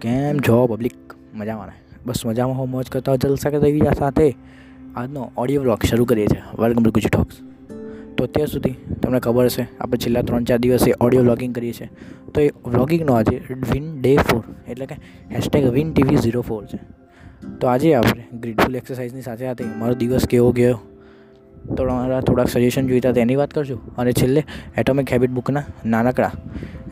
કેમ છો પબ્લિક મજામાં ને? બસ મજામાં હો, મોજ કરતા હોય જલસા કરતા એવી સાથે આજનો ઓડિયો વ્લોગ શરૂ કરીએ છીએ. ટુ ગુજુ ટોક્સ તો અત્યાર સુધી તમને ખબર હશે, આપણે છેલ્લા ત્રણ ચાર દિવસે ઓડિયો વ્લોગિંગ કરીએ છીએ. તો એ વ્લોગિંગનો આજે વિન ડે ફોર એટલે કે hashtag win TV zero four છે. તો આજે આપણે ગ્રેટફુલ એક્સરસાઇઝની સાથે સાથે મારો દિવસ કેવો ગયો, તો તમારા થોડાક સજેશન જોઈતા તેની વાત કરશું. અને છેલ્લે એટોમિક હેબિટ બુકના નાનકડા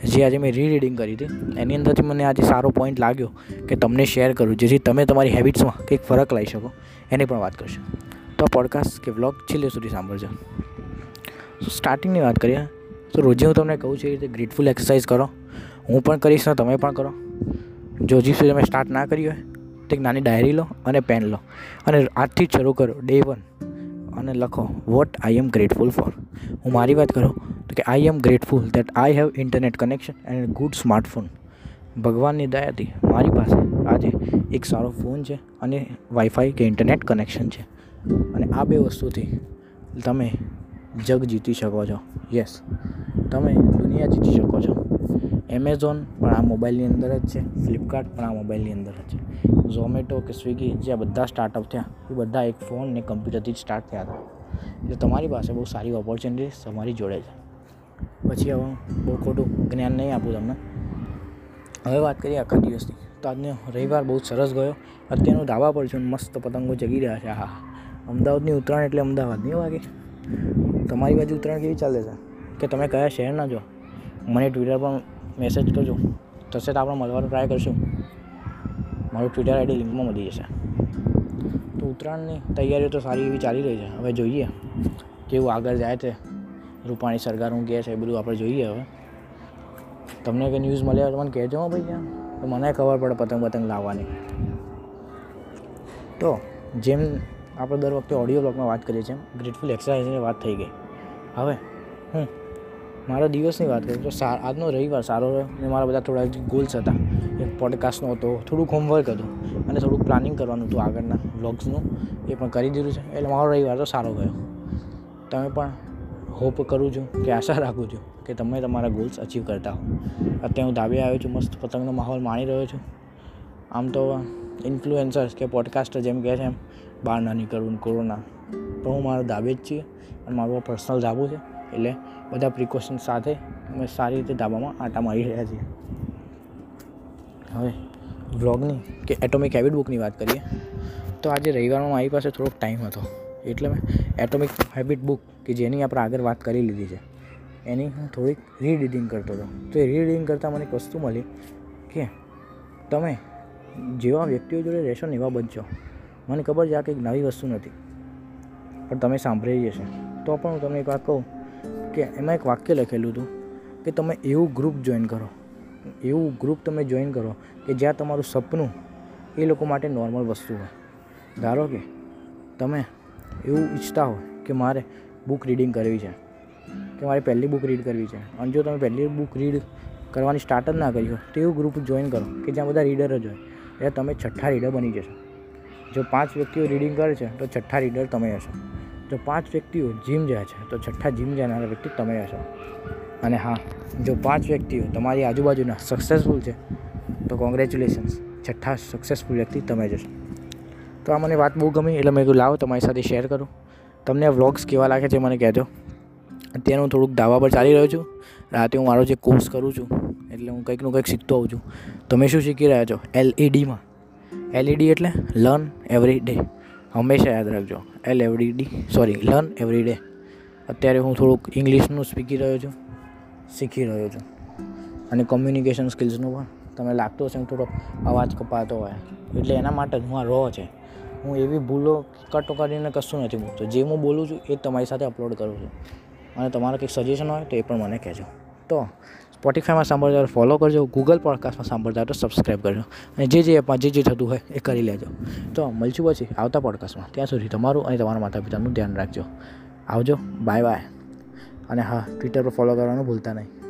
જે આજે મેં રી રીડિંગ કરી હતી, એની અંદરથી મને આજે સારો પોઈન્ટ લાગ્યો કે તમને શેર કરું, જેથી તમે તમારી હેબિટ્સમાં કંઈક ફરક લાવી શકો. એની પણ વાત કરશો. તો પોડકાસ્ટ કે વ્લોગ છેલ્લે સુધી સાંભળજો. તો સ્ટાર્ટિંગની વાત કરીએ, તો રોજે હું તમને કહું છું, એ રીતે ગ્રેટફુલ એક્સરસાઇઝ કરો. હું પણ કરીશ ને તમે પણ કરો. જો હજી સુધી તમે સ્ટાર્ટ ના કરી હોય, તો એક નાની ડાયરી લો અને પેન લો. અને આજથી જ શરૂ કરો ડે વન અને લખો what I am grateful for હું મારી વાત કરું તો કે I am grateful that I have internet connection and good smartphone ભગવાનની દયાથી મારી પાસે આજે એક સારો ફોન છે અને વાઈફાઈ કે ઇન્ટરનેટ કનેક્શન છે. અને આ બે વસ્તુથી તમે જગ જીતી શકો છો. યસ તમે દુનિયા જીતી શકો છો. એમેઝોન પણ આ મોબાઈલની અંદર જ છે. ફ્લિપકાર્ટ પણ આ મોબાઈલની અંદર જ છે. ઝોમેટો કે સ્વિગી જે આ બધા સ્ટાર્ટઅપ થયા, એ બધા એક ફોન ને કમ્પ્યુટરથી જ સ્ટાર્ટ થયા હતા. એટલે તમારી પાસે બહુ સારી ઓપોર્ચ્યુનિટીઝ તમારી જોડે છે. પછી હવે બહુ ખોટું જ્ઞાન નહીં આપું તમને. હવે વાત કરીએ આખા દિવસની. તો આજનો રવિવાર બહુ સરસ ગયો. અત્યારનું ધાબા પર છું મસ્ત પતંગો જગી રહ્યા છે. હા અમદાવાદની ઉત્તરાયણ એટલે અમદાવાદ નહીં વાગે? તમારી બાજુ ઉત્તરાયણ કેવી ચાલે છે? કે તમે કયા શહેરના છો? મને ટ્વિટર પર મેસેજ કરજો. થશે તો આપણે મળવાનો ટ્રાય કરશું. મારું ટ્વિટર આઈડી લિંકમાં મળી જશે. તો ઉત્તરાયણની તૈયારીઓ તો સારી એવી ચાલી રહી છે. હવે જોઈએ કેવું આગળ જાય છે રૂપાણી સરકાર હું કહે છે એ બધું આપણે જોઈએ હવે. તમને કંઈ ન્યૂઝ મળ્યા તો મને કહેજો ભાઈ ત્યાં તો મને ખબર પડે પતંગ પતંગ લાવવાની. તો જેમ આપણે દર વખતે ઓડિયો બ્લોગમાં વાત કરીએ છીએ ગ્રેટફુલ એક્સરસાઇઝની વાત થઈ ગઈ. હવે હું મારા દિવસની વાત કરું તો આજનો રવિવાર સારો રહ્યો ને મારા બધા થોડા ગોલ્સ હતા. એક પોડકાસ્ટનો હતો, થોડુંક હોમવર્ક હતું અને થોડુંક પ્લાનિંગ કરવાનું હતું આગળના વ્લોગ્સનું એ પણ કરી દીધું છે, એટલે મારો રવિવાર તો સારો ગયો. તમે પણ હોપ કરું છું કે આશા રાખું છું કે તમે તમારા ગોલ્સ અચીવ કરતા હો. અત્યારે હું ધાબે આવ્યો છું, મસ્ત પતંગનો માહોલ માણી રહ્યો છું. આમ તો ઇન્ફ્લુએન્સર્સ કે પોડકાસ્ટર જેમ કહે છે એમ, બહાર ના નીકળવું, કોરોના. પણ હું મારો ધાબે જ છીએ અને મારું પર્સનલ ધાબુ છે, એટલે બધા પ્રિકોશન સાથે અમે સારી રીતે ધાબામાં આટા મારી રહ્યા છીએ. હવે વ્લોગની કે એટોમિક હેબિટ બુકની વાત કરીએ, તો આજે રવિવારમાં મારી પાસે થોડોક ટાઈમ હતો. એટલે મેં એટોમિક હેબિટ બુક કે જેની આપણે આગળ વાત કરી લીધી છે, એની હું થોડીક રીડિંગ કરતો હતો. તો એ રીડિંગ કરતાં મને એક વસ્તુ મળી કે તમે જેવા વ્યક્તિઓ જોડે રહેશો ને એવા બનશો. મને ખબર છે આ કંઈક નવી વસ્તુ નથી, પણ તમે સાંભળી જશે તો પણ હું તમને એક વાત કહું કે એમાં એક વાક્ય લખેલું હતું કે તમે એવું ગ્રુપ જોઈન કરો, એવું ગ્રુપ તમે જોઈન કરો કે જ્યાં તમારું સપનું એ લોકો માટે નોર્મલ વસ્તુ હોય. ધારો કે તમે એવું ઈચ્છતા હોય કે મારે બુક રીડિંગ કરવી છે, કે મારે પહેલી બુક રીડ કરવી છે. અને જો તમે પહેલી બુક રીડ કરવાની સ્ટાર્ટ જ ના કરી હોય, તો એવું ગ્રુપ જોઈન કરો, કે જ્યાં બધા રીડર જ હોય. એટલે તમે છઠ્ઠા રીડર બની જશો. જો પાંચ વ્યક્તિઓ રીડિંગ કરે છે, તો છઠ્ઠા રીડર તમે હશો. જો પાંચ વ્યક્તિઓ જીમ જાય છે, તો છઠ્ઠા જીમ જનારા વ્યક્તિ તમે હશો. અને હા, જો પાંચ વ્યક્તિઓ તમારી આજુબાજુના સક્સેસફુલ છે, તો કોંગ્રેચ્યુલેશન્સ છઠ્ઠા સક્સેસફુલ વ્યક્તિ તમે જશો તો આ મને વાત બહુ ગમી, એટલે મેં કીધું, લાવો તમારી સાથે શેર કરું. તમને વ્લોગ્સ કેવા લાગે છે મને કહેજો. અત્યારે હું થોડુંક ધાબા પર ચાલી રહ્યો છું. રાતે હું મારો જે કોર્સ કરું છું, એટલે હું કંઈકનું કંઈક શીખતો હોઉં છું. તમે શું શીખી રહ્યા છો? એલઈડીમાં એલઈડી એટલે લર્ન એવરી ડે હંમેશા યાદ રાખજો. L every D sorry learn every day અત્યારે હું થોડુંક ઇંગ્લિશનું શીખી રહ્યો છું. શીખી રહ્યો છું. અને કોમ્યુનિકેશન સ્કિલ્સનું પણ. તમને લાગતું હશે થોડો અવાજ કપાતો હોય. એટલે એના માટે જ હું આ રો છે. હું એવી ભૂલો કટ કરીને કશું નથી બોલતો. જે હું બોલું છું એ તમારી સાથે અપલોડ કરું છું. અને તમારે કંઈક સજેશન હોય તો એ પણ મને કહેજો. તો સ્પોટિફાઈમાં સાંભળતા ફોલો કરજો. ગૂગલ પોડકાસ્ટમાં સાંભળતા તો સબસ્ક્રાઈબ કરજો. અને જે જે એપમાં જે જે થતું હોય એ કરી લેજો. તો મળશું પછી આવતા પોડકાસ્ટમાં ત્યાં સુધી તમારું અને તમારા માતા પિતાનું ધ્યાન રાખજો. આવજો. બાય બાય અને હા ટ્વિટર પર ફોલો કરવાનું ભૂલતા નહીં.